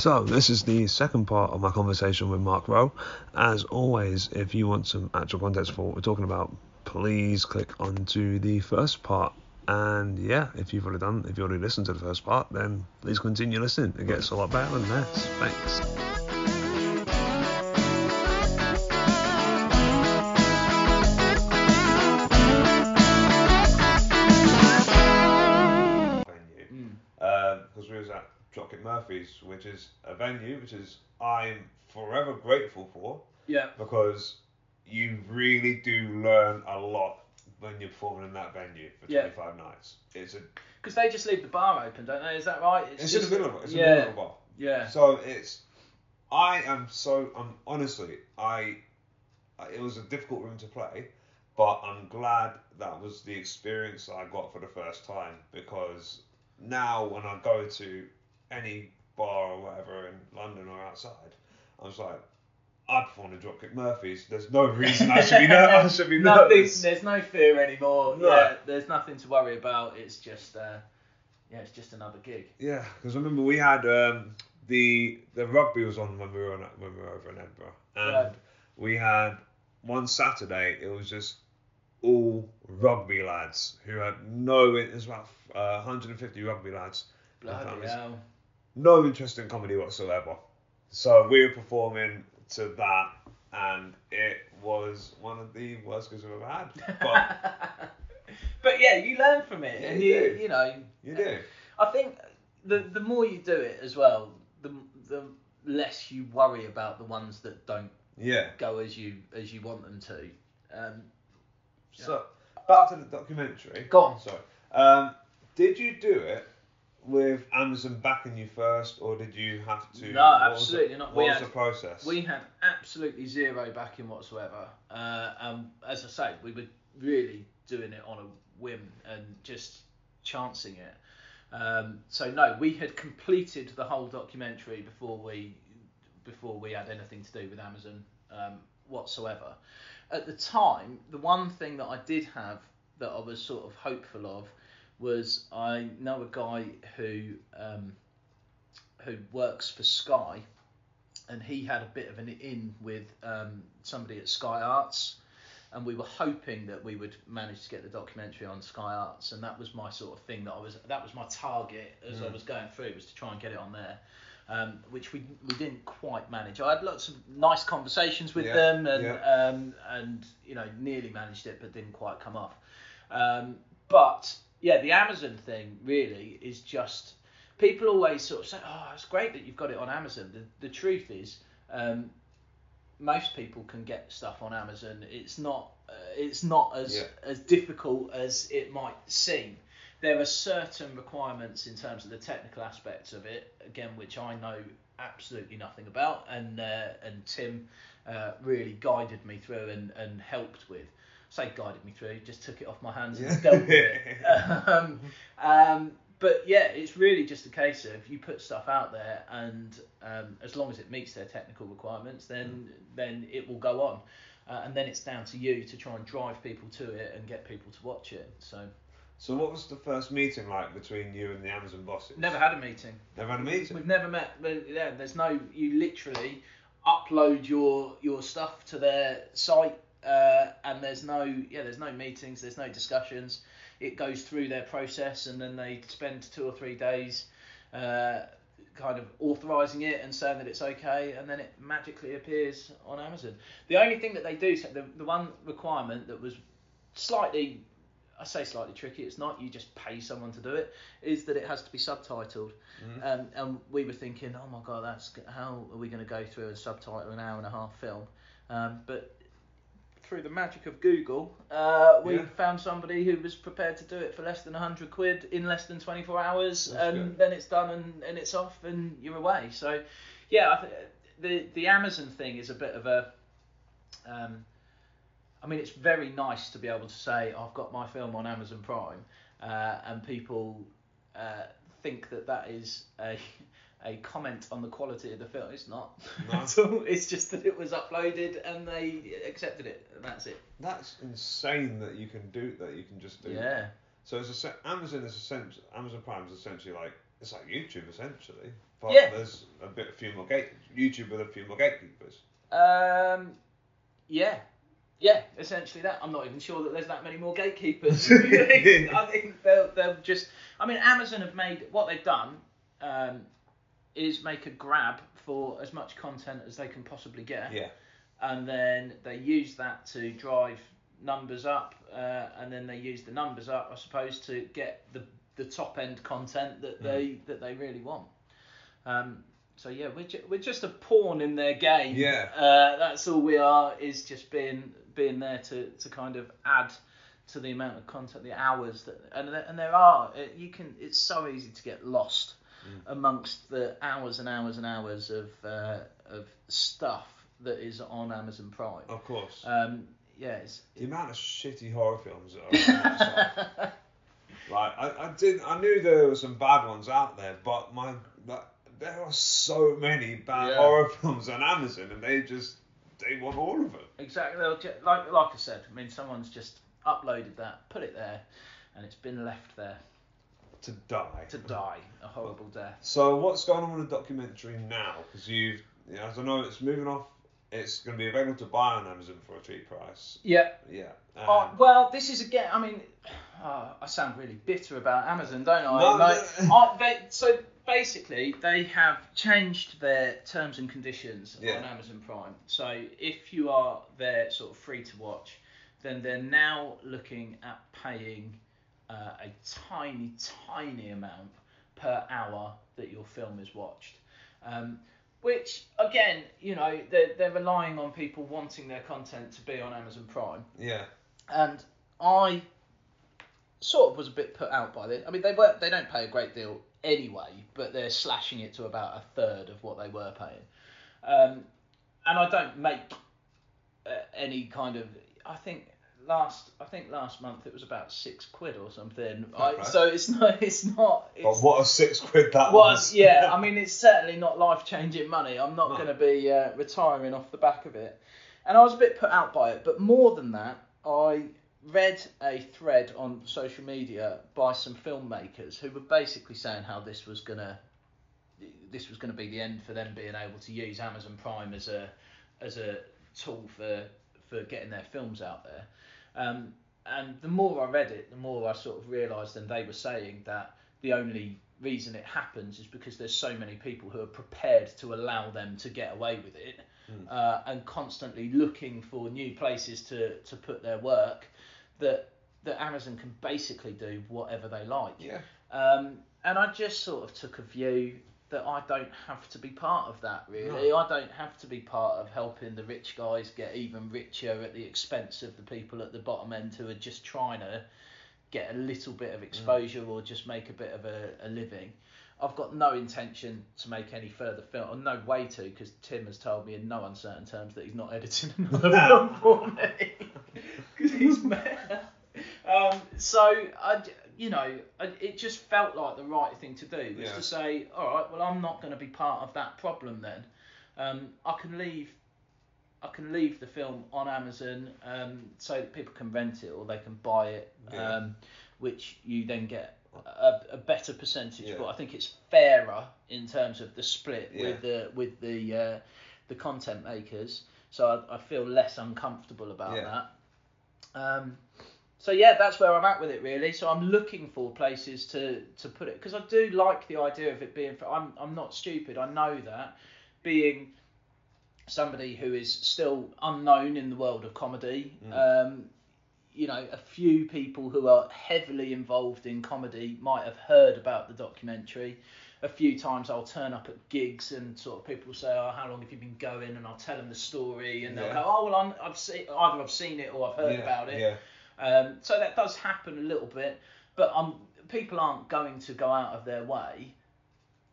So, this is the second part of my conversation with Mark Row. As always, if you want some actual context for what we're talking about, please click onto the first part. And yeah, if you've already done, if you already listened to the first part, then please continue listening. It gets a lot better than this. Thanks. Which is a venue which is I'm forever grateful for Yeah. because you really do learn a lot when you're performing in that venue for Yeah. 25 nights. It's a Because they just leave the bar open, don't they? Is that right? it's, in the middle of it. It's yeah. in the middle of a bar. Yeah. So it's I am so I'm honestly I it was a difficult room to play, but I'm glad that was the experience I got for the first time because now when I go to any bar or whatever in London or outside, I was like, I performed in Dropkick Murphys. There's no reason I should be ner- I should be Nothing, nervous. there's no fear anymore. No. Yeah, there's nothing to worry about. It's just, uh, yeah, it's just another gig. Yeah, because I remember we had um, the the rugby was on when we were on, when we were over in Edinburgh, and Right. we had one Saturday. It was just all rugby lads who had no. It was about uh, 150 rugby lads. Bloody hell. No interest in comedy whatsoever. So we were performing to that, and it was one of the worst gigs I've ever had. But but yeah, you learn from it, Yeah, and you you, do. you know, you do. I think the the more you do it as well, the the less you worry about the ones that don't Yeah. go as you as you want them to. Um, So back to the documentary. Go on. Sorry. Um, did you do it with Amazon backing you first, or did you have to? No, absolutely the- not. What We was had- the process? We had absolutely zero backing whatsoever. Uh, um, as I say, we were really doing it on a whim and just chancing it. Um, so no, we had completed the whole documentary before we before we had anything to do with Amazon um, whatsoever. At the time, the one thing that I did have that I was sort of hopeful of was I know a guy who um, who works for Sky and he had a bit of an in with um, somebody at Sky Arts, and we were hoping that we would manage to get the documentary on Sky Arts, and that was my sort of thing that I was that was my target as I Mm. was going through was to try and get it on there. Um, which we, we didn't quite manage. I had lots of nice conversations with Yeah, them and yeah. um, and you know nearly managed it but didn't quite come off. Um, but yeah, the Amazon thing really is just people always sort of say, "Oh, it's great that you've got it on Amazon." The, the truth is, um, most people can get stuff on Amazon. It's not uh, it's not as Yeah. as difficult as it might seem. There are certain requirements in terms of the technical aspects of it, again, which I know absolutely nothing about, and uh, and Tim uh, really guided me through and, and helped with. Say guided me through, just took it off my hands and dealt with it. um, um, but yeah, it's really just a case of you put stuff out there, and um, as long as it meets their technical requirements, then then it will go on, uh, and then it's down to you to try and drive people to it and get people to watch it. So so what was the first meeting like between you and the Amazon bosses? never had a meeting. Never had a meeting. We've never met. Yeah, there's no. You literally upload your your stuff to their site, uh, and there's no. Yeah, there's no meetings. There's no discussions. It goes through their process, and then they spend two or three days, uh, kind of authorizing it and saying that it's okay, and then it magically appears on Amazon. The only thing that they do, the the one requirement that was slightly. I say slightly tricky. It's not you just pay someone to do it. Is that it has to be subtitled. Mhm. Um, and we were thinking, oh my god, that's how are we going to go through and subtitle an hour and a half film? Um, but through the magic of Google, uh, we Yeah. found somebody who was prepared to do it for less than 100 quid in less than 24 hours, That's and good. then it's done and, and it's off and you're away. So, yeah, the the Amazon thing is a bit of a. Um, I mean, it's very nice to be able to say I've got my film on Amazon Prime, uh, and people uh, think that that is a a comment on the quality of the film. It's not. No. at all. it's just that it was uploaded and they accepted it, and that's it. That's insane that you can do that. You can just do. Yeah. So it's a Amazon is essentially Amazon Prime is essentially like it's like YouTube essentially. But Yeah. there's a bit a few more gate YouTube with a few more gatekeepers. Um, yeah, yeah, essentially that. I'm not even sure that there's that many more gatekeepers. I think they'll, they'll just. I mean, Amazon have made what they've done um, is make a grab for as much content as they can possibly get, Yeah. and then they use that to drive numbers up, uh, and then they use the numbers up, I suppose, to get the the top end content that they that they really want. Um, so yeah, we're, ju- we're just a pawn in their game. Yeah. Uh, that's all we are. Is just being being there to, to kind of add to the amount of content, the hours that and there, and there are. It, you can. It's so easy to get lost amongst the hours and hours and hours of uh, of stuff that is on Amazon Prime. Of course. Um, yeah, it's, the amount of shitty horror films that are on that site. Like I, I did I knew there were some bad ones out there, but my like, there are so many bad Yeah. horror films on Amazon, and they just they want all of them. Exactly. Like like I said, I mean, someone's just uploaded that, put it there, and it's been left there To die. to die a horrible death. So what's going on with the documentary now? Because you've, you know, as I know, it's moving off. It's going to be available to buy on Amazon for a cheap price. Yeah. Yeah. Oh, Um, well, this is again. I mean, oh, I sound really bitter about Amazon, don't I? No, Like. I they, so basically, they have changed their terms and conditions Yeah. on Amazon Prime. So if you are there, sort of free to watch, then they're now looking at paying uh, a tiny, tiny amount per hour that your film is watched. Um, which again, you know, they're, they're relying on people wanting their content to be on Amazon Prime yeah. and I sort of was a bit put out by this. I mean, they were they don't pay a great deal anyway, but they're slashing it to about a third of what they were paying, um, and I don't make uh, any kind of. I think last I think last month it was about six quid or something. I, Okay. so it's not it's not. It's, what a six quid that was was. yeah. I mean, it's certainly not life changing money. I'm not No. going to be uh, retiring off the back of it, and I was a bit put out by it. But more than that, I read a thread on social media by some filmmakers who were basically saying how this was gonna this was going to be the end for them being able to use Amazon Prime as a as a tool for for getting their films out there. Um, and the more I read it, the more I sort of realised, and they were saying that the only reason it happens is because there's so many people who are prepared to allow them to get away with it, uh, and constantly looking for new places to, to put their work, that that Amazon can basically do whatever they like. Yeah. Um, and I just sort of took a view that I don't have to be part of that really. I don't have to be part of helping the rich guys get even richer at the expense of the people at the bottom end who are just trying to get a little bit of exposure or just make a bit of a, a living. I've got no intention to make any further film, or no way to, because Tim has told me in no uncertain terms that he's not editing another film for me. Because he's mad. Um, so I, you know, it just felt like the right thing to do was Yeah. to say, all right, well, I'm not going to be part of that problem then. Um, I can leave. I can leave the film on Amazon um, so that people can rent it or they can buy it, Yeah. um, which you then get a, a better percentage. Yeah. But I think it's fairer in terms of the split with the with the uh, the content makers. So I, I feel less uncomfortable about that. So yeah, that's where I'm at with it really. So I'm looking for places to, to put it because I do like the idea of it being. I'm I'm not stupid. I know that being somebody who is still unknown in the world of comedy. Um, you know, a few people who are heavily involved in comedy might have heard about the documentary. A few times I'll turn up at gigs and sort of people say, "Oh, how long have you been going?" And I'll tell them the story, and they'll go, "Oh, well, I'm, I've seen either I've seen it or I've heard yeah. about it." Yeah. Um, so that does happen a little bit, but um, people aren't going to go out of their way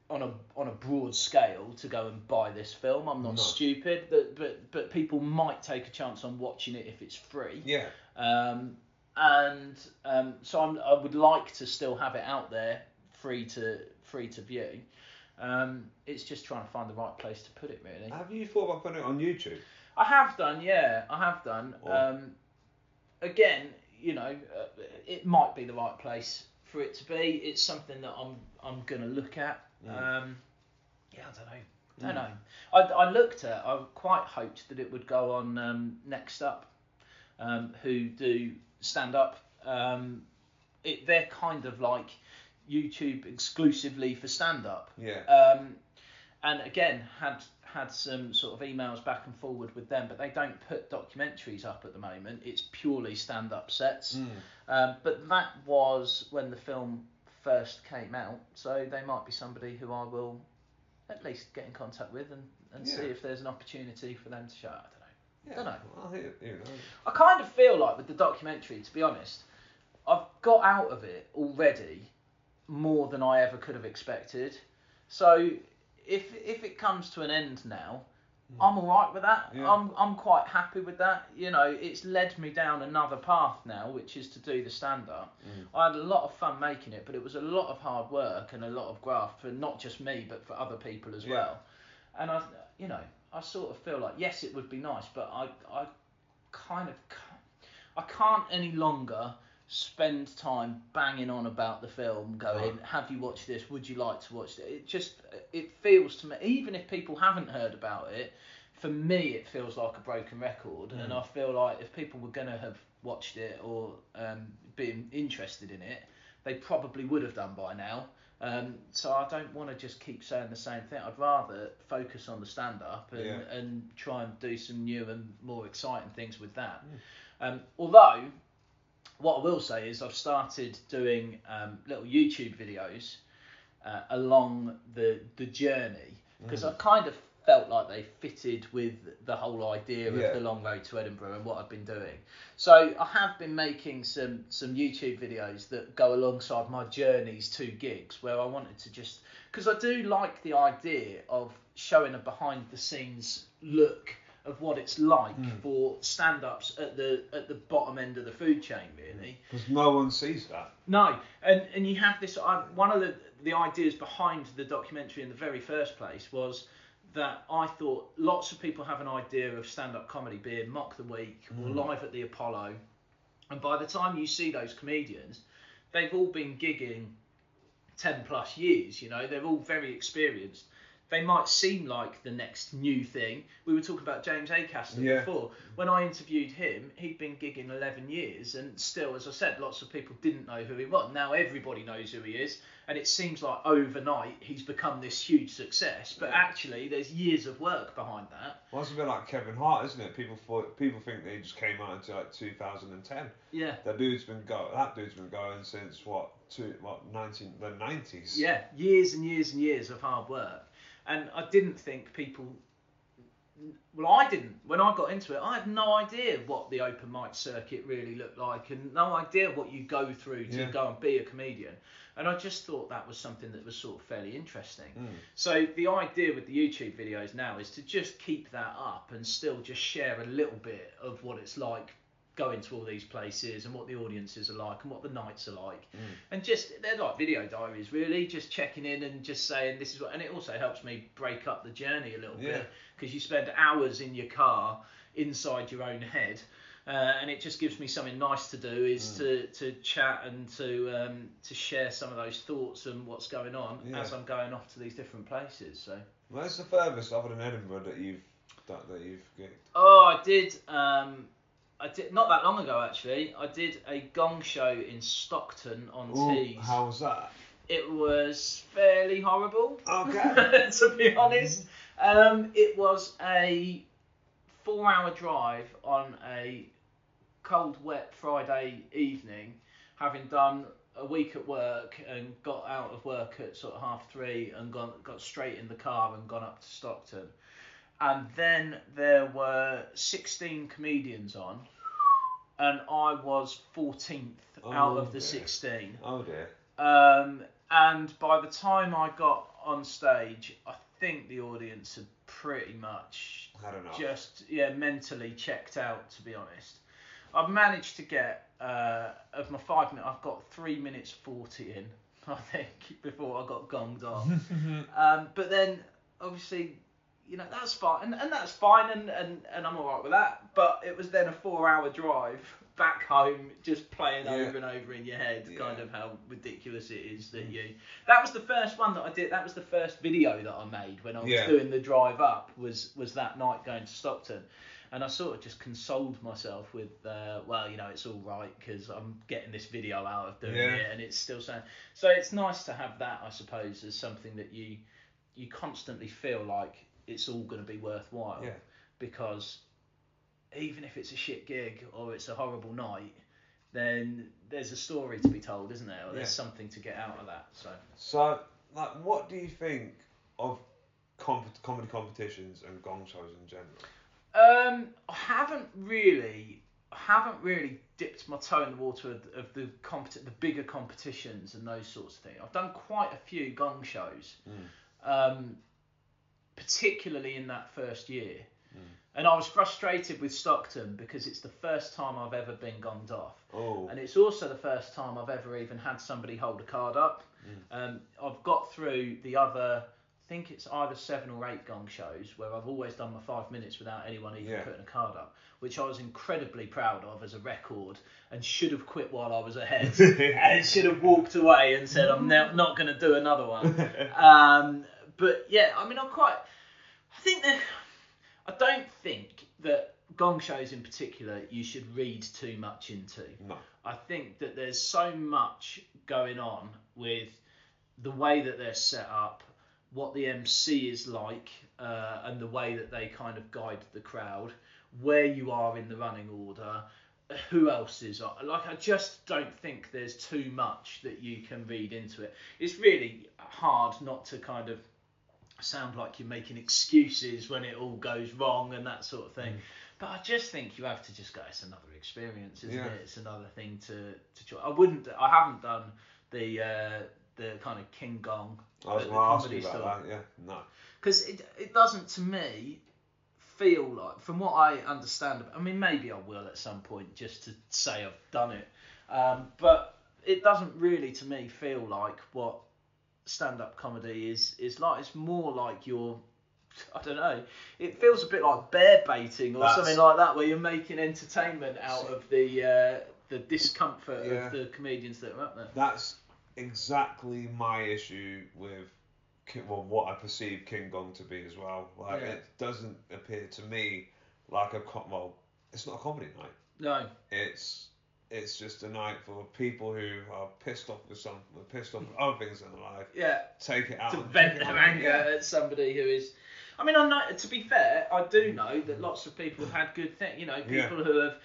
on a on a broad scale to go and buy this film. I'm not No. stupid, but, but but people might take a chance on watching it if it's free. Yeah. Um, and um, so I'm, I would like to still have it out there, free to free to view. Um, it's just trying to find the right place to put it, really. Have you thought about putting it on YouTube? I have done, yeah, I have done. Or- Um, again, you know, uh, it might be the right place for it to be. It's something that I'm I'm gonna look at. Mm. Um, yeah, I don't know. I Don't Mm. know. I, I looked at. I quite hoped that it would go on um, Next Up, um, who do stand up. Um, it, they're kind of like YouTube exclusively for stand up. Yeah. Um, and again, had had some sort of emails back and forward with them, but they don't put documentaries up at the moment. It's purely stand up sets. Mm. Um, but that was when the film first came out, so they might be somebody who I will at least get in contact with and, and see if there's an opportunity for them to show. I don't know. Yeah. Dunno. Well, here, here we. I kind of feel like with the documentary, to be honest, I've got out of it already more than I ever could have expected. So if if it comes to an end now, I'm all right with that. Yeah. I'm I'm quite happy with that. You know, it's led me down another path now, which is to do the stand up. Mm. I had a lot of fun making it, but it was a lot of hard work and a lot of graft for not just me, but for other people as Yeah. well. And I, you know, I sort of feel like yes, it would be nice, but I I kind of I can't any longer spend time banging on about the film going have you watched this would you like to watch it it just it feels to me even if people haven't heard about it for me it feels like a broken record and Mm. i feel like if people were going to have watched it or um, been interested in it they probably would have done by now um, so I don't want to just keep saying the same thing. I'd rather focus on the stand up and, Yeah. and try and do some new and more exciting things with that. Mm. Um, although, what I will say is I've started doing um, little YouTube videos uh, along the the journey because Mm. I kind of felt like they fitted with the whole idea of the long road to Edinburgh and what I've been doing. So I have been making some some YouTube videos that go alongside my journeys to gigs where I wanted to just because I do like the idea of showing a behind the scenes look of what it's like Mm. for stand ups at the at the bottom end of the food chain really. Because no one sees that. No, and and you have this. I, one of the the ideas behind the documentary in the very first place was that I thought lots of people have an idea of stand-up comedy being mock the week or Mm. live at the Apollo, and by the time you see those comedians, they've all been gigging ten plus years. You know, they're all very experienced. They might seem like the next new thing. We were talking about James Acaster Yeah. before. When I interviewed him, he'd been gigging 11 years, and still, as I said, lots of people didn't know who he was. Now everybody knows who he is, and it seems like overnight he's become this huge success. But actually, there's years of work behind that. Well, it's a bit like Kevin Hart, isn't it? People thought, people think they just came out into like 2010. Yeah. That dude's been go. That dude's been going since what? Two, what? 19 the 90s. Yeah, years and years and years of hard work. And I didn't think people. Well, I didn't. When I got into it, I had no idea what the open mic circuit really looked like and no idea what you go through to Yeah. go and be a comedian. And I just thought that was something that was sort of fairly interesting. Mm. So the idea with the YouTube videos now is to just keep that up and still just share a little bit of what it's like going to all these places and what the audiences are like and what the nights are like. Mm. And just they're like video diaries really, just checking in and just saying this is what and it also helps me break up the journey a little Yeah. bit because you spend hours in your car inside your own head. Uh, and it just gives me something nice to do is Mm. to, to chat and to um, to share some of those thoughts and what's going on Yeah. as I'm going off to these different places. So Where's the furthest other than Edinburgh that you've that, that you've gigged? Oh, I did. Um, I did not that long ago actually. I did a gong show in Stockton on Ooh, Tees. how was that? It was fairly horrible, Okay. to be honest. Um, it was a four-hour drive on a cold, wet Friday evening, having done a week at work and got out of work at sort of half three and gone got straight in the car and gone up to Stockton. And then there were 16 comedians on, and I was 14th out Oh, of the dear. 16. Oh dear. Um, and by the time I got on stage, I think the audience had pretty much just yeah mentally checked out. To be honest, I've managed to get uh, of my five minutes. I've got three minutes forty in. I think before I got gonged off. um, but then obviously. You know that's fine, and, and that's fine, and, and, and I'm alright with that. But it was then a four-hour drive back home just playing Yeah. over and over in your head, kind of how ridiculous it is that you. That was the first one that I did. That was the first video that I made when I was Yeah. doing the drive up. Was was that night going to Stockton. And I sort of just consoled myself with, uh, well, you know, it's all right because I'm getting this video out of doing Yeah. it, and it's still saying. So it's nice to have that, I suppose, as something that you you constantly feel like it's all going to be worthwhile Yeah. because even if it's a shit gig or it's a horrible night, then there's a story to be told, isn't there? Or there's Yeah. something to get out of that. So So, like, what do you think of comp- comedy competitions and gong shows in general? um, I haven't really, I haven't really dipped my toe in the water of, of the compet- the bigger competitions and those sorts of things. I've done quite a few gong shows, um, particularly in that first year. And I was frustrated with Stockton because it's the first time I've ever been gonged off. Oh, And it's also the first time I've ever even had somebody hold a card up. Um, I've got through the other, I think it's either seven or eight gong shows where I've always done my five minutes without anyone even Yeah. putting a card up, which I was incredibly proud of as a record and should have quit while I was ahead and should have walked away and said, I'm now not going to do another one. Um, but yeah, I mean, I'm quite. I think that. I don't think that gong shows in particular you should read too much into. no. I think that there's so much going on with the way that they're set up, what the MC is like, uh, and the way that they kind of guide the crowd, where you are in the running order, who else is on. Like, I just don't think there's too much that you can read into it. It's really hard not to kind of sound like you're making excuses when it all goes wrong and that sort of thing. But I just think you have to just go. It's another experience, isn't Yeah. it? It's another thing to to try. I wouldn't. I haven't done the uh, the kind of King Gong I was going to ask you about store. that. Yeah, no. because it it doesn't to me feel like from what I understand. I mean, maybe I will at some point just to say I've done it, um, but it doesn't really to me feel like what stand-up comedy is is like. It's more like you're. I don't know. It feels a bit like bear baiting or That's- something like that, where you're making entertainment out of the uh, the discomfort Yeah. of the comedians that are up there. That's exactly my issue with well, what I perceive King Gong to be as well. Like Yeah. it doesn't appear to me like a com- well, it's not a comedy night. No, It's it's just a night for people who are pissed off with something, pissed off with other things in their life. yeah. Take it out. to vent their anger yeah. at somebody who is. I mean, I know. To be fair, I do know that lots of people have had good things. You know, Yeah. people who have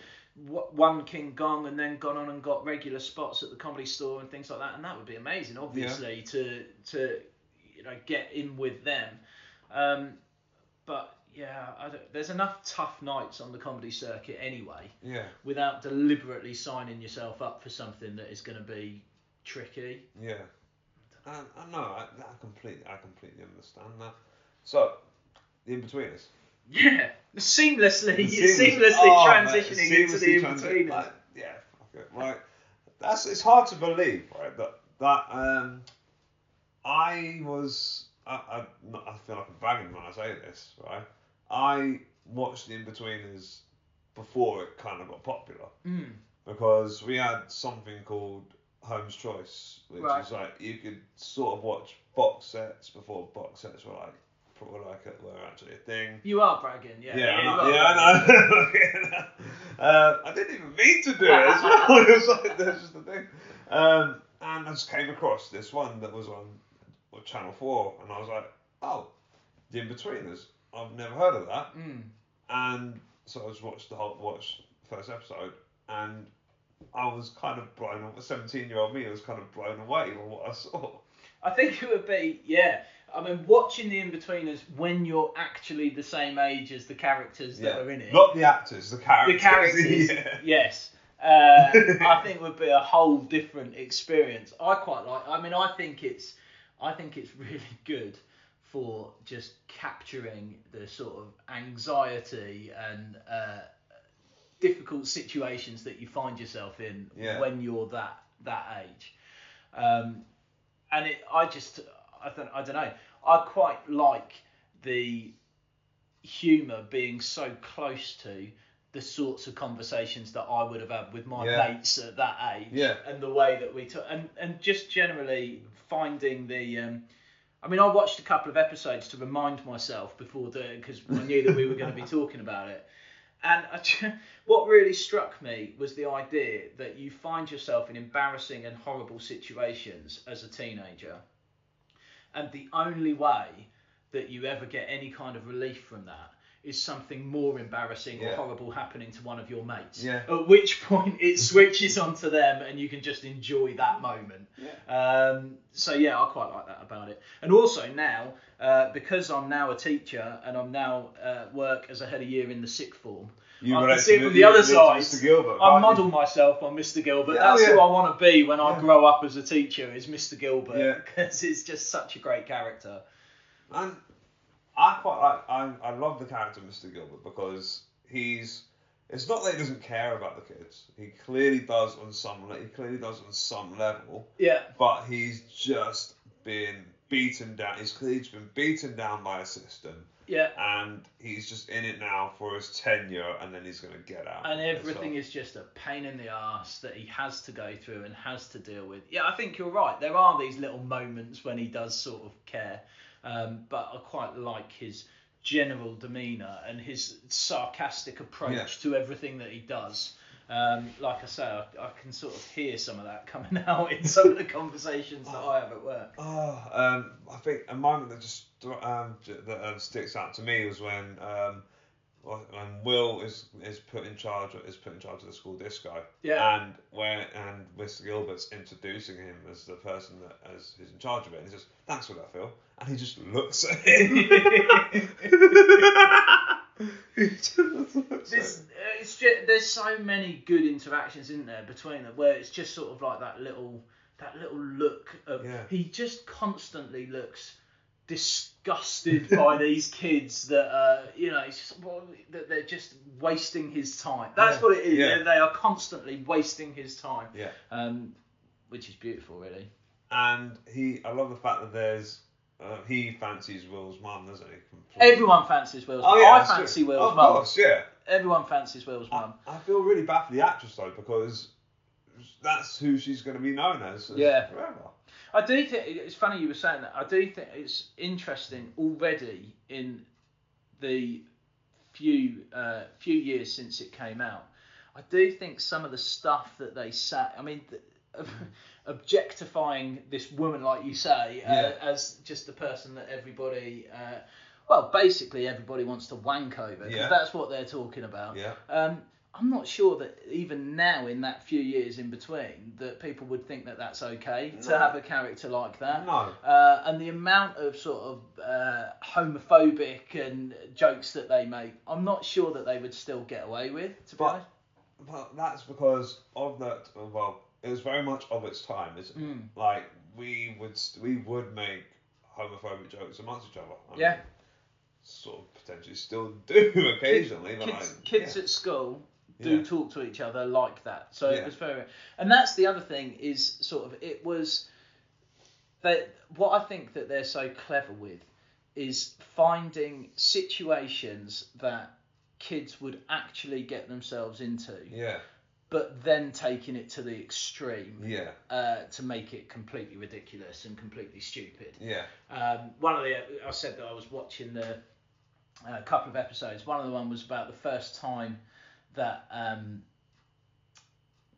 won King Gong and then gone on and got regular spots at the comedy store and things like that, and that would be amazing, obviously, to to you know get in with them. Um, but yeah, there's enough tough nights on the comedy circuit anyway, Yeah, without deliberately signing yourself up for something that is going to be tricky. yeah. I, I know. I, I completely, I completely understand that. So, the Inbetweeners. Yeah, seamlessly, Seamless- seamlessly Oh, transitioning into the in transi- between. like, yeah, fuck it. Right. That's it's hard to believe, right? That that um, I was I, I I feel like I'm bragging when I say this, right? I watched the Inbetweeners before it kind of got popular Mm. because we had something called Home Choice, which Right. is like you could sort of watch box sets before box sets were like were like a, were actually a thing. You are bragging, yeah. Yeah, know. are Yeah. I know. uh, I didn't even mean to do it as well. it was like, that's just the thing. Um, and I just came across this one that was on Channel 4, and I was like, oh, The Inbetweeners. I've never heard of that. Mm. And so I just watched the whole, watched the first episode, and I was kind of blown away. 17 year old me was kind of blown away by what I saw. I think it would be, yeah. I mean, watching the Inbetweeners when you're actually the same age as the characters that are in it. Not the actors, the characters. the characters. characters, yeah. yes. Uh, I think would be a whole different experience. I quite like. I mean, I think it's, I think it's really good for just capturing the sort of anxiety and uh, difficult situations that you find yourself in Yeah. when you're that that age. Um, and it, I just, I don't, I don't know. I quite like the humour being so close to the sorts of conversations that I would have had with my Yeah. mates at that age, Yeah. and the way that we took, and and just generally finding the. Um, I mean, I watched a couple of episodes to remind myself before doing because I knew that we were going to be talking about it. And I, what really struck me was the idea that you find yourself in embarrassing and horrible situations as a teenager, and the only way that you ever get any kind of relief from that is something more embarrassing or horrible happening to one of your mates. Yeah. At which point it switches onto them and you can just enjoy that moment. Um, so yeah, I quite like that about it. And also now, uh, because I'm now a teacher and I'm now uh, work as a head of year in the sixth form, You I can see it from the other side. I can't you? model myself on Mr. Gilbert. Yeah, oh, That's who. I want to be when I grow up as a teacher. Is Mr. Gilbert Yeah. because it's just such a great character. And I quite like I I love the character Mr. Gilbert because he's it's not that he doesn't care about the kids. He clearly does on some he clearly does on some level, Yeah. but he's just been beaten down. He's clearly been beaten down by a system, Yeah. and he's just in it now for his tenure, and then he's gonna get out. and everything is just a pain in the ass that he has to go through and has to deal with. Yeah, I think you're right. There are these little moments when he does sort of care, um, but I quite like his general demeanour and his sarcastic approach Yeah. to everything that he does. Um, like I say, I, I can sort of hear some of that coming out in some of the conversations that I have at work. Oh, um, I think a moment that just um, that um, sticks out to me was when um, when Will is is put in charge is put in charge of the school disco. Yeah. And when and Mr. Gilbert's introducing him as the person that as who's in charge of it, and he says, "Thanks for that, Phil," and he just looks at him. just looks There's, at him. uh, it's just, there's so many good interactions in there between them where it's just sort of like that little that little look of Yeah. he just constantly looks disgusted by these kids that uh, you know it's just, well, that they're just wasting his time. That's Yeah. what it is. Yeah. They, they are constantly wasting his time, Yeah. um, which is beautiful, really. And he, I love the fact that there's. Uh, he fancies Will's mum, doesn't he? Everyone fancies Will's. Oh yeah, I that's true. fancy Will's Of mum. course, yeah. Everyone fancies Will's I, mum. I feel really bad for the actress though because that's who she's going to be known as, as Yeah. forever. I do think it's funny you were saying that. I do think it's interesting already in the few uh, few years since it came out. I do think some of the stuff that they say. I mean, th- objectifying this woman, like you say, uh, Yeah. as just the person that everybody. Uh, well, basically, everybody wants to wank over Yeah. that's what they're talking about. Yeah. Um, I'm not sure that even now, in that few years in between, that people would think that that's okay to have a character like that. No. Uh, and the amount of sort of uh, homophobic and jokes that they make, I'm not sure that they would still get away with. To be But- honest. But that's because of that. Well, it was very much of its time, isn't it? Mm. Like we would we would make homophobic jokes amongst each other. I Yeah. Mean, sort of potentially still do occasionally, but kids, like, kids yeah. at school do Yeah. talk to each other like that. So it was very, and that's the other thing is sort of it was that what I think that they're so clever with is finding situations that kids would actually get themselves into, Yeah. but then taking it to the extreme Yeah. uh, to make it completely ridiculous and completely stupid. Yeah. Um, one of the I said that I was watching the a couple of episodes. One of the one was about the first time that um,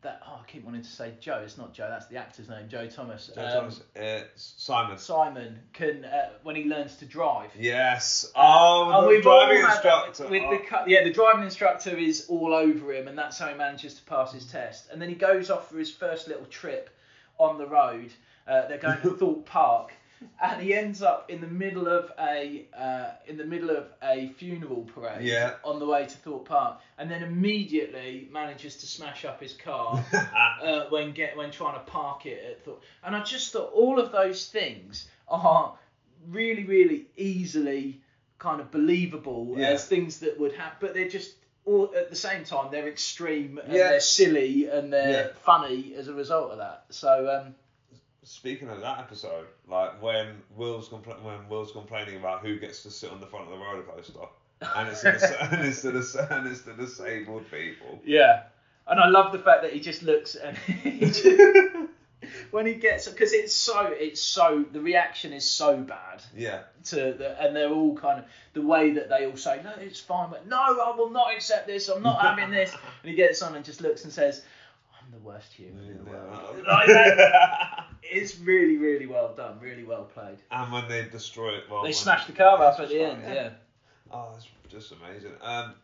that oh I keep wanting to say Joe. It's not Joe. That's the actor's name. Joe Thomas. Joe Um, Thomas, uh, Simon. Simon can uh, when he learns to drive. Yes. Oh, and the driving instructor. With Oh. the yeah, the driving instructor is all over him, and that's how he manages to pass his test. And then he goes off for his first little trip on the road. Uh, they're going to Thorpe Park, and he ends up in the middle of a uh, in the middle of a funeral parade Yeah. on the way to Thorpe Park, and then immediately manages to smash up his car uh, when get when trying to park it at Thorpe. And I just thought all of those things are really, really easily kind of believable Yeah. as things that would happen, but they're just all at the same time they're extreme and Yeah. they're silly and they're funny as a result of that. So um, Speaking of that episode, like when Will's compla- when Will's complaining about who gets to sit on the front of the roller coaster, and it's the, dis- and it's the, and it's the disabled people. Yeah, and I love the fact that he just looks and he just, when he gets because it's so it's so the reaction is so bad Yeah, to the and they're all kind of the way that they all say no it's fine but no I will not accept this I'm not having this. And he gets on and just looks and says I'm the worst human in the world. Like that, it's really really well done really well played and when they destroy it, well, they when- smash the car up at the end it, yeah Oh, that's just amazing. Um,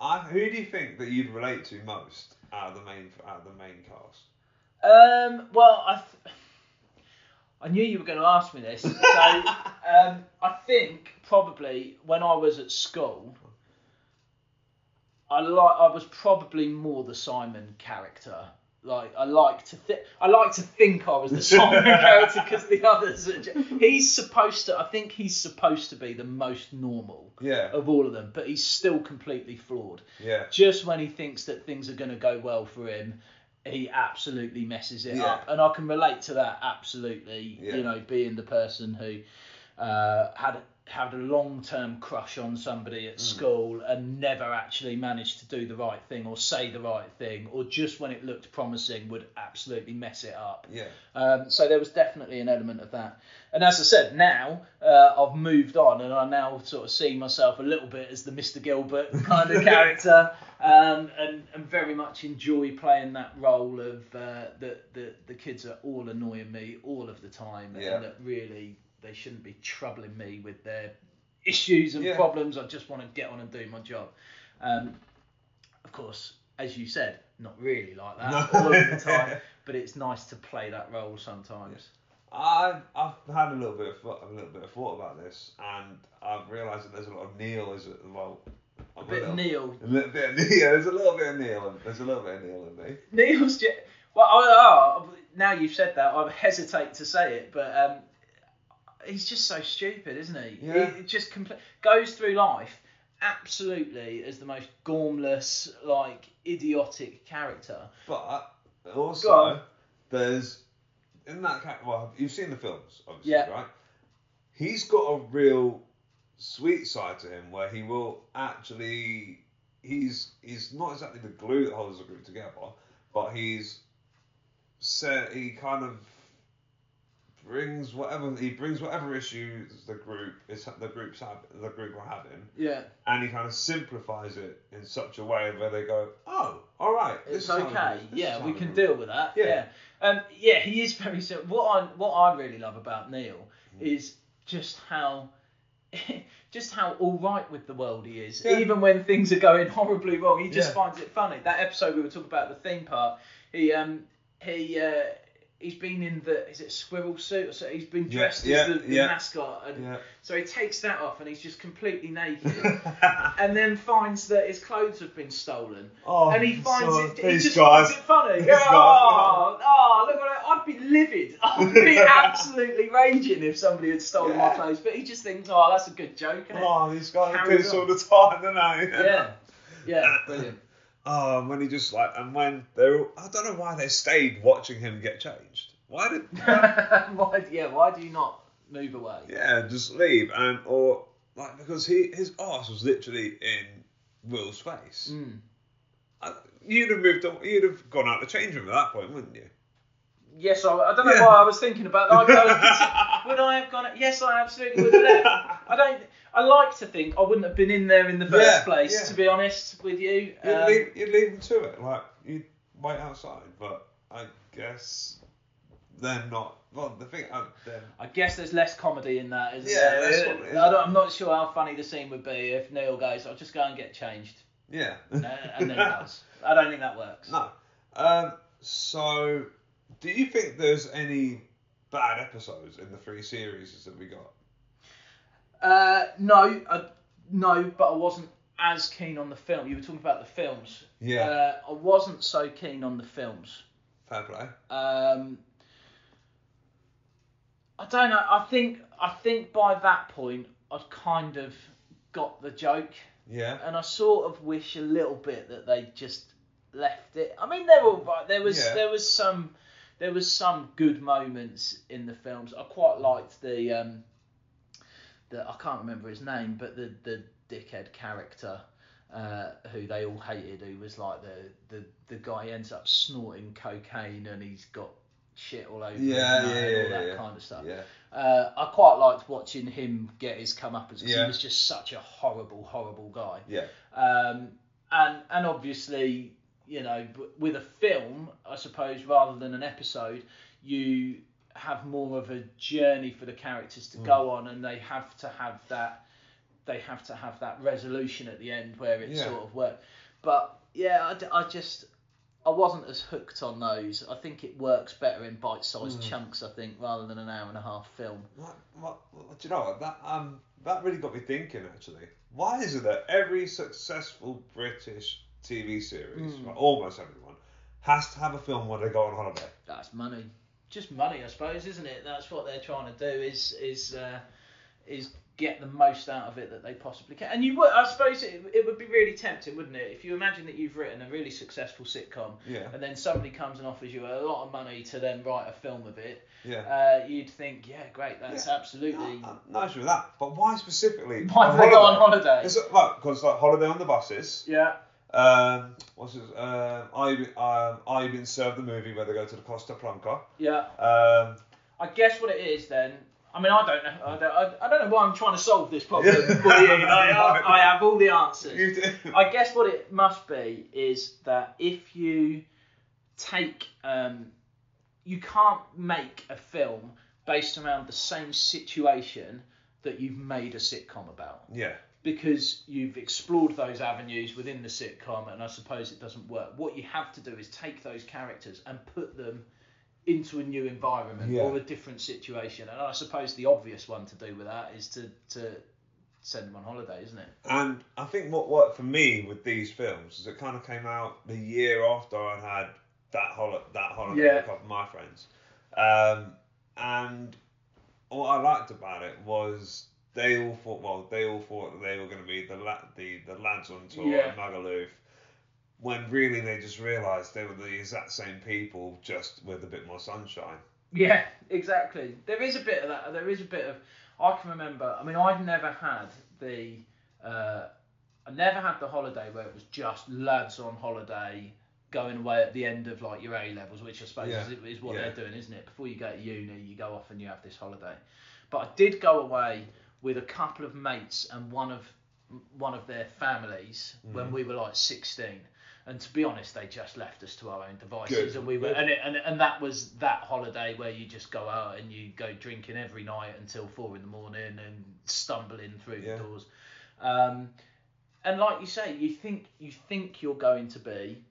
I, who do you think that you'd relate to most out of the main out of the main cast? Um, well, I, th- I knew you were going to ask me this. So, um, I think probably when I was at school, I like I was probably more the Simon character. Like I like to think I like to think I was the Simon character because the others. Are ju- he's supposed to. I think he's supposed to be the most normal Yeah, of all of them, but he's still completely flawed yeah, just when he thinks that things are going to go well for him, he absolutely messes it Yeah. up. And I can relate to that absolutely. Yeah. You know, being the person who uh, had had a long term crush on somebody Mm. at school and never actually managed to do the right thing or say the right thing, or just when it looked promising would absolutely mess it up. yeah, Um, so there was definitely an element of that. And as I said, now uh, I've moved on and I now sort of see myself a little bit as the Mr. Gilbert kind of character um, and, and very much enjoy playing that role of uh, that the, the kids are all annoying me all of the time Yeah. and that really they shouldn't be troubling me with their issues and Yeah. problems. I just want to get on and do my job. Um, of course, as you said, not really like that No. all of the time, but it's nice to play that role sometimes. I've, I've had a little bit of thought, a little bit of thought about this, and I've realised that there's a lot of Neil is well. A bit little, Neil. A little bit of Neil. There's a little bit of Neil. in- There's a little bit of Neil in me. Neil's just, well, I, oh, now you've said that, I hesitate to say it, but um, he's just so stupid, isn't he? Yeah. He just compl- goes through life absolutely as the most gormless, like idiotic character. But uh, also, there's in that ca- well, you've seen the films, obviously, Yeah. right? He's got a real sweet side to him where he will actually he's he's not exactly the glue that holds the group together, but he's said he kind of brings whatever he brings whatever issues the group is the group's have the group are having Yeah. and he kind of simplifies it in such a way where they go, oh, all right, It's okay. it is, this Yeah, we can is." deal with that. Yeah. Yeah. Um, yeah, he is very simple. What I what I really love about Neil Mm. is just how just how all right with the world he is. Yeah. Even when things are going horribly wrong, he just Yeah. finds it funny. That episode we were talking about the theme park. He um he uh he's been in the is it squirrel suit or so he's been dressed yeah, as the, the yeah. mascot and Yeah. so he takes that off and he's just completely naked and then finds that his clothes have been stolen oh, and he finds so- it. He just guys. finds it funny. These oh, oh, look at it. I'd be livid. I'd be absolutely raging if somebody had stolen my clothes. But he just thinks, oh, that's a good joke? Oh, these guys do this all the time, don't they? Yeah, yeah, brilliant. Oh, and when he just like, and when they're, I don't know why they stayed watching him get changed. Why did? why, yeah, why do you not move away? yeah, just leave and or like because he his ass was literally in Will's face. Mm. I, you'd have moved. on- You'd have gone out the change room at that point, wouldn't you? Yes, I, I don't know Yeah. why I was thinking about that. I would I have gone? Yes, I absolutely would have left. I don't. I like to think I wouldn't have been in there in the first Yeah, place. yeah. To be honest with you, You'd, Um, leave, you'd leave them to it. Like, you'd wait outside. But I guess they're not. Well, the thing. Uh, I guess there's less comedy in that, isn't Yeah, there? that's is. I don't, I'm not sure how funny the scene would be if Neil goes, "I'll just go and get changed," yeah. uh, and then does. I don't think that works. no. Um, so, do you think there's any bad episodes in the three series that we got? Uh, no, I, no, but I wasn't as keen on the film. You were talking about the films. Yeah. Uh, I wasn't so keen on the films. Fair play. Um, I don't know. I think I think by that point I'd kind of got the joke. Yeah. and I sort of wish a little bit that they just left it. I mean, all right. There was Yeah. there was some there was some good moments in the films. I quite liked the um, the I can't remember his name, but the the dickhead character. Uh, who they all hated, who was like the, the, the guy ends up snorting cocaine and he's got shit all over Yeah, him yeah, and all yeah, that yeah. kind of stuff. Yeah. Uh, I quite liked watching him get his comeuppance because Yeah. he was just such a horrible, horrible guy. Yeah. Um, and and obviously, you know, b- with a film, I suppose rather than an episode, you have more of a journey for the characters to Mm. go on, and they have to have that. They have to have that resolution at the end where it Yeah. sort of works. But yeah, I, I just. I wasn't as hooked on those. I think it works better in bite-sized Mm. chunks. I think rather than an hour and a half film. What, what, what, do you know what? That um that really got me thinking actually. Why is it that every successful British TV series, Mm. well, almost everyone, has to have a film where they go on holiday? That's money. Just money, I suppose, isn't it? That's what they're trying to do is is uh, is get the most out of it that they possibly can. And you would, I suppose, it, it would be really tempting, wouldn't it? If you imagine that you've written a really successful sitcom, Yeah. and then somebody comes and offers you a lot of money to then write a film of it, Yeah. uh, you'd think, yeah, great, that's Yeah. absolutely. No, no issue with that. But why specifically? Why do they go on holiday? It's like because like holiday on the buses. Yeah. Um, what's his? Um, I um, been served the movie where they go to the Costa Blanca. Yeah. Um, I guess what it is then. I mean, I don't know. I don't, I, I don't know why I'm trying to solve this problem Yeah. I, I, I have all the answers. I guess what it must be is that if you take, um, you can't make a film based around the same situation that you've made a sitcom about yeah. Because you've explored those avenues within the sitcom and I suppose it doesn't work. What you have to do is take those characters and put them into a new environment Yeah. or a different situation. And I suppose the obvious one to do with that is to, to send them on holiday, isn't it? And I think what worked for me with these films is it kind of came out the year after I had that hol- that holiday Yeah. with a couple of my friends. Um, and what I liked about it was they all thought well they all thought that they were going to be the la- the the lads on tour Yeah. at Magaluf. When really they just realised they were the exact same people, just with a bit more sunshine. Yeah, exactly. There is a bit of that. There is a bit of. I can remember. I mean, I've never had the. Uh, I never had the holiday where it was just lads on holiday going away at the end of like your A levels, which I suppose Yeah. is, is what Yeah. they're doing, isn't it? Before you go to uni, you go off and you have this holiday. But I did go away with a couple of mates and one of one of their families when Mhm. we were like 16. And to be honest, they just left us to our own devices, Good, and we were, and, it, and and that was that holiday where you just go out and you go drinking every night until four in the morning and stumbling through Yeah. the doors. Um, and like you say, you think you think you're going to be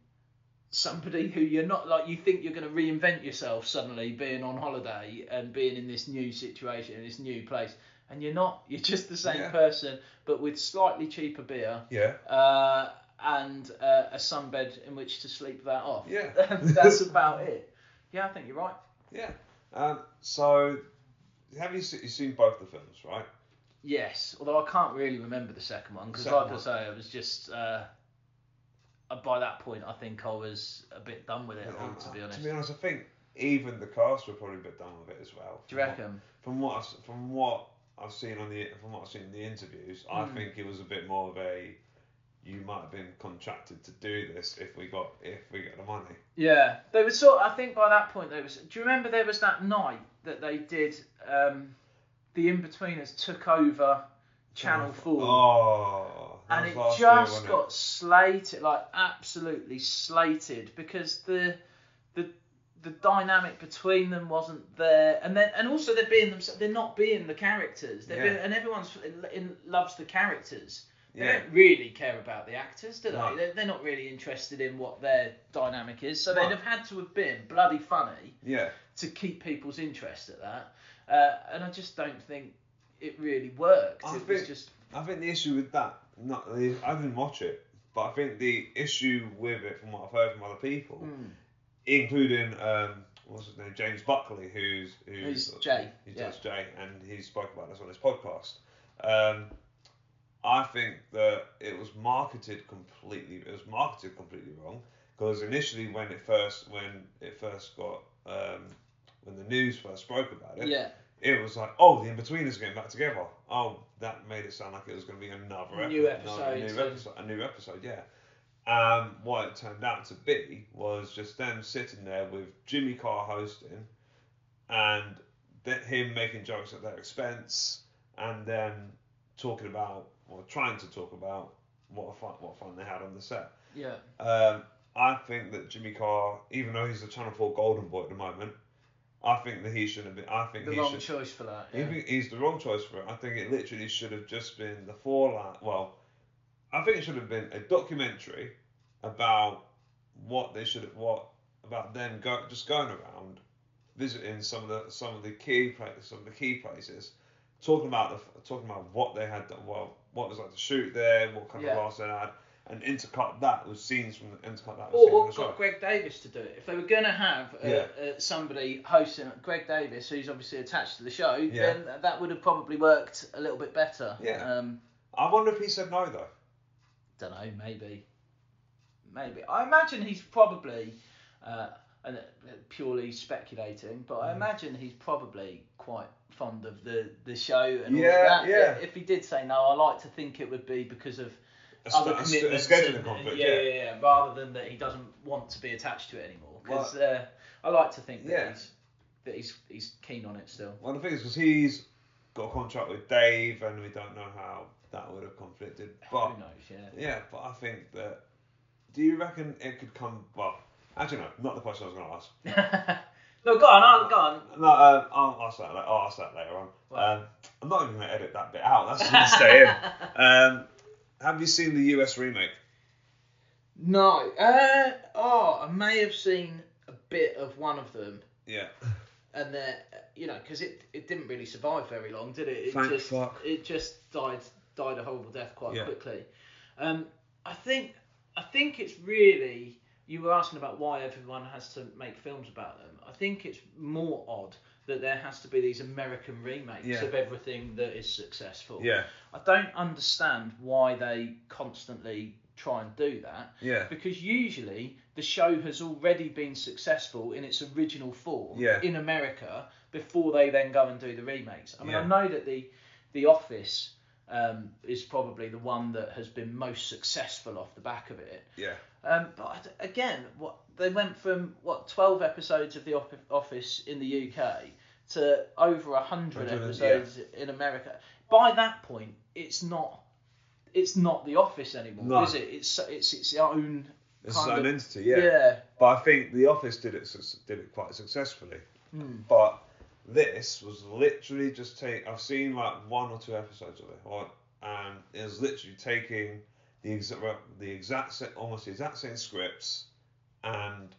somebody who you're not. Like you think you're going to reinvent yourself suddenly, being on holiday and being in this new situation, in this new place, and you're not. You're just the same Yeah. person, but with slightly cheaper beer Yeah. uh, and uh, a sunbed in which to sleep that off. Yeah. That's about it. Yeah, I think you're right. Yeah. Um, so, have you, se- you've seen both the films, right? Yes, although I can't really remember the second one because, like I say, I was just uh, uh, by that point I think I was a bit done with it all, Um, to be honest. To be honest, I think even the cast were probably a bit done with it as well. Do you reckon? From what from what I've seen on the from what I've seen in the interviews, I Mm. think it was a bit more of a you might have been contracted to do this if we got if we got the money. Yeah, they were sort. I think by that point there was. Do you remember there was that night that they did? Um, the Inbetweeners took over Channel Four. Oh, and it year, just wasn't got slated, like absolutely slated, because the the the dynamic between them wasn't there, and then and also they're being themselves. They're not being the characters. They're Yeah. being, and everyone's in, in, loves the characters. They Yeah. don't really care about the actors, do they? No. They're, they're not really interested in what their dynamic is. So No. they'd have had to have been bloody funny Yeah. to keep people's interest at that. Uh, and I just don't think it really worked. I it was think- just I think the issue with that, not I didn't watch it, but I think the issue with it, from what I've heard from other people, mm, including um, what's his name, James Buckley, who's who's Who's Jay, He yeah. does Jay, and he spoke about this on his podcast. Um, I think that it was marketed completely. It was marketed completely wrong because initially, when it first when it first got um, when the news first spoke about it, yeah. it was like, oh, the Inbetweeners are getting back together. Oh, that made it sound like it was going to be another New epi- no, a new episode, a new episode, yeah. Um, what it turned out to be was just them sitting there with Jimmy Carr hosting, and th- him making jokes at their expense, and then talking about or trying to talk about what fun what fun they had on the set. Yeah. Um, I think that Jimmy Carr, even though he's the Channel Four Golden Boy at the moment, I think that he should have been. I think The he wrong should. choice for that. Yeah. think he's the wrong choice for it. I think it literally should have just been the four line. Well, I think it should have been a documentary about what they should have what about them go just going around visiting some of the some of the key places, some of the key places, talking about the talking about what they had done, well, what was like to shoot there, what kind Yeah. of laughs they had, and intercut that with scenes from the intercut that Or, or from show. got Greg Davies to do it. If they were going to have uh, Yeah. uh, somebody hosting Greg Davies, who's obviously attached to the show, Yeah. then that would have probably worked a little bit better. Yeah. Um, I wonder if he said no though. Don't know, maybe. Maybe. I imagine he's probably, uh, and uh, purely speculating, but I Mm. imagine he's probably quite fond of the, the show and all Yeah, of that. yeah. If he did say no, I like to think it would be because of A, other sch- a, sch- a commitments. scheduling and- conflict. yeah, yeah, yeah, rather than that he doesn't want to be attached to it anymore. Because uh, I like to think that Yeah. he's that he's he's keen on it still. One Well, the thing is, because he's got a contract with Dave, and we don't know how that would have conflicted. But Who knows? Yeah. yeah, but I think that. Do you reckon it could come? Well, actually, no, not the question I was going to ask. no, go on, I'll- go on. No, um, I'll ask that. la- I'll ask that later on. Right. Um, I'm not even going to edit that bit out. That's going to stay in. Um, have you seen the US remake? No. Uh, oh, I may have seen a bit of one of them, Yeah. and then you know, because it, it didn't really survive very long, did it? It Thank just fuck. it just died died a horrible death quite Yeah. quickly. Um, I think I think it's really you were asking about why everyone has to make films about them. I think it's more odd that there has to be these American remakes Yeah. of everything that is successful. Yeah. I don't understand why they constantly try and do that Yeah. because usually the show has already been successful in its original form Yeah. in America before they then go and do the remakes. I mean, Yeah. I know that the The Office um, is probably the one that has been most successful off the back of it. Yeah. Um, but again, what they went from what 12 episodes of The Op- Office in the UK to over 100 100, episodes in America. By that point, it's not it's not The Office anymore, No. is it? It's it's its own It's kind an of- entity. Yeah. yeah. But I think The Office did it did it quite successfully. Hmm. But this was literally just take. I've seen like one or two episodes of it, or, and it was literally taking the exact the exact almost the exact same scripts and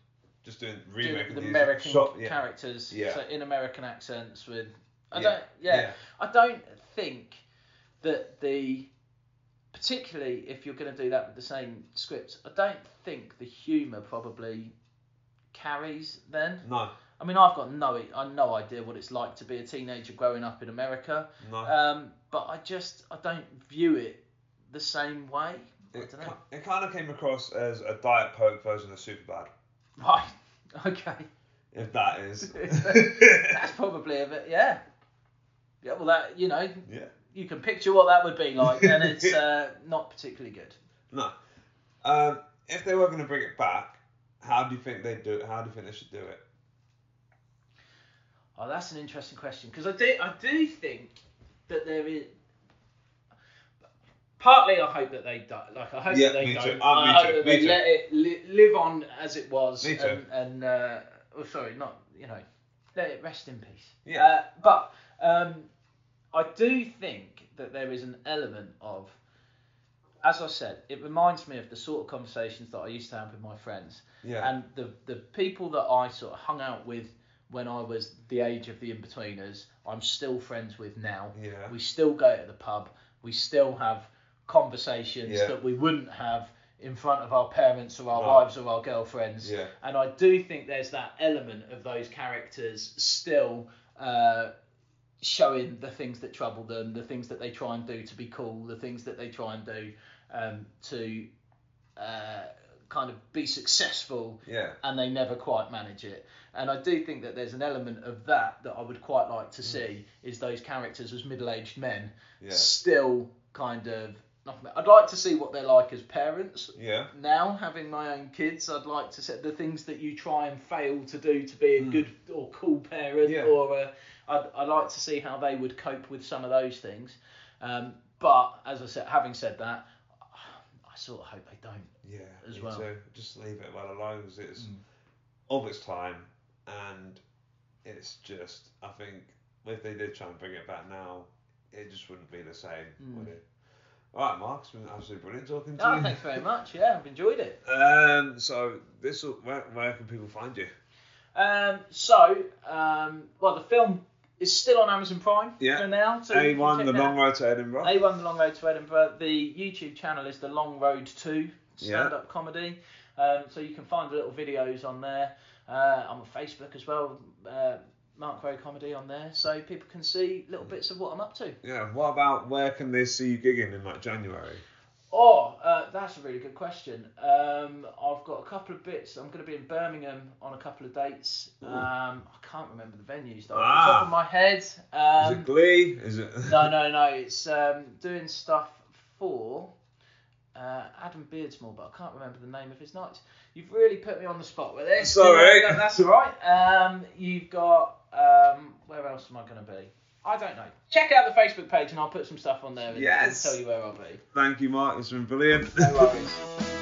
just doing Do remaking the American shot- yeah. characters Yeah. so in American accents with I Yeah. don't yeah, Yeah. I don't think that the particularly if you're going to do that with the same scripts I don't think the humour probably carries then No, I mean I've got no I no idea what it's like to be a teenager growing up in America no. um, but I just I don't view it the same way I it, don't know it kind of came across as a Diet Coke version of Superbad, right okay if that is. That's probably a bit, yeah. Yeah, well, that you know, yeah. you can picture what that would be like, and it's uh, not particularly good. No. Um, if they were going to bring it back, how do you think they do? it? How do you think they should do it? Oh, that's an interesting question because I do, I do think that there is. Partly, I hope that they die. Like, I hope Yeah, that they don't. too. Ah, I hope too, that they too. let it li- live on as it was, Me too. and, and uh, oh, sorry, not you know, let it rest in peace. Yeah. Uh, but um, I do think that there is an element of, as I said, it reminds me of the sort of conversations that I used to have with my friends, Yeah. and the the people that I sort of hung out with when I was the age of the Inbetweeners, I'm still friends with now. yeah. We still go to the pub. We still have conversations Yeah. that we wouldn't have in front of our parents or our wives or our girlfriends. Yeah. And I do think there's that element of those characters still uh, showing the things that trouble them, the things that they try and do to be cool, the things that they try and do um, to uh, kind of be successful Yeah. and they never quite manage it. And I do think that there's an element of that that I would quite like to see is those characters as middle-aged men Yeah. still kind of. I'd like to see what they're like as parents. Yeah. Now, having my own kids, I'd like to set the things that you try and fail to do to be a Mm. good or cool parent, Yeah. or a, I'd, I'd like to see how they would cope with some of those things. Um, but as I said, having said that, sort of hope they don't. Yeah. As well. too. Just leave it well alone 'cause it's Mm. of its time, and it's just I think if they did try and bring it back now, it just wouldn't be the same, Mm. would it? All right, Mark, it's been absolutely brilliant talking to Oh, you. thanks very much. Yeah, I've enjoyed it. Um, so this where where can people find you? Um, so, um, well, the film is still on Amazon Prime Yeah. for now. So A1, the long road to Edinburgh. A1 The Long Road to Edinburgh. The YouTube channel is The Long Road to stand up comedy. Um, so you can find the little videos on there. Uh, I'm on Facebook as well, uh, Mark Row Comedy on there. So people can see little bits of what I'm up to. Yeah. What about where can they see you gigging in like January? Oh, uh, that's a really good question. Um, I've got a couple of bits. I'm going to be in Birmingham on a couple of dates. Um, I can't remember the venues though. Off Ah. the top of my head. Is Um, it Glee? Is it? no, no, no. It's um, doing stuff for uh, Adam Beardsmore, but I can't remember the name of his nights. You've really put me on the spot with this. Sorry. That's all right. Um, you've got um, where else am I going to be? I don't know. Check out the Facebook page and I'll put some stuff on there and, and Yes. tell you where I'll be. Thank you, Mark. It's been brilliant. No worries.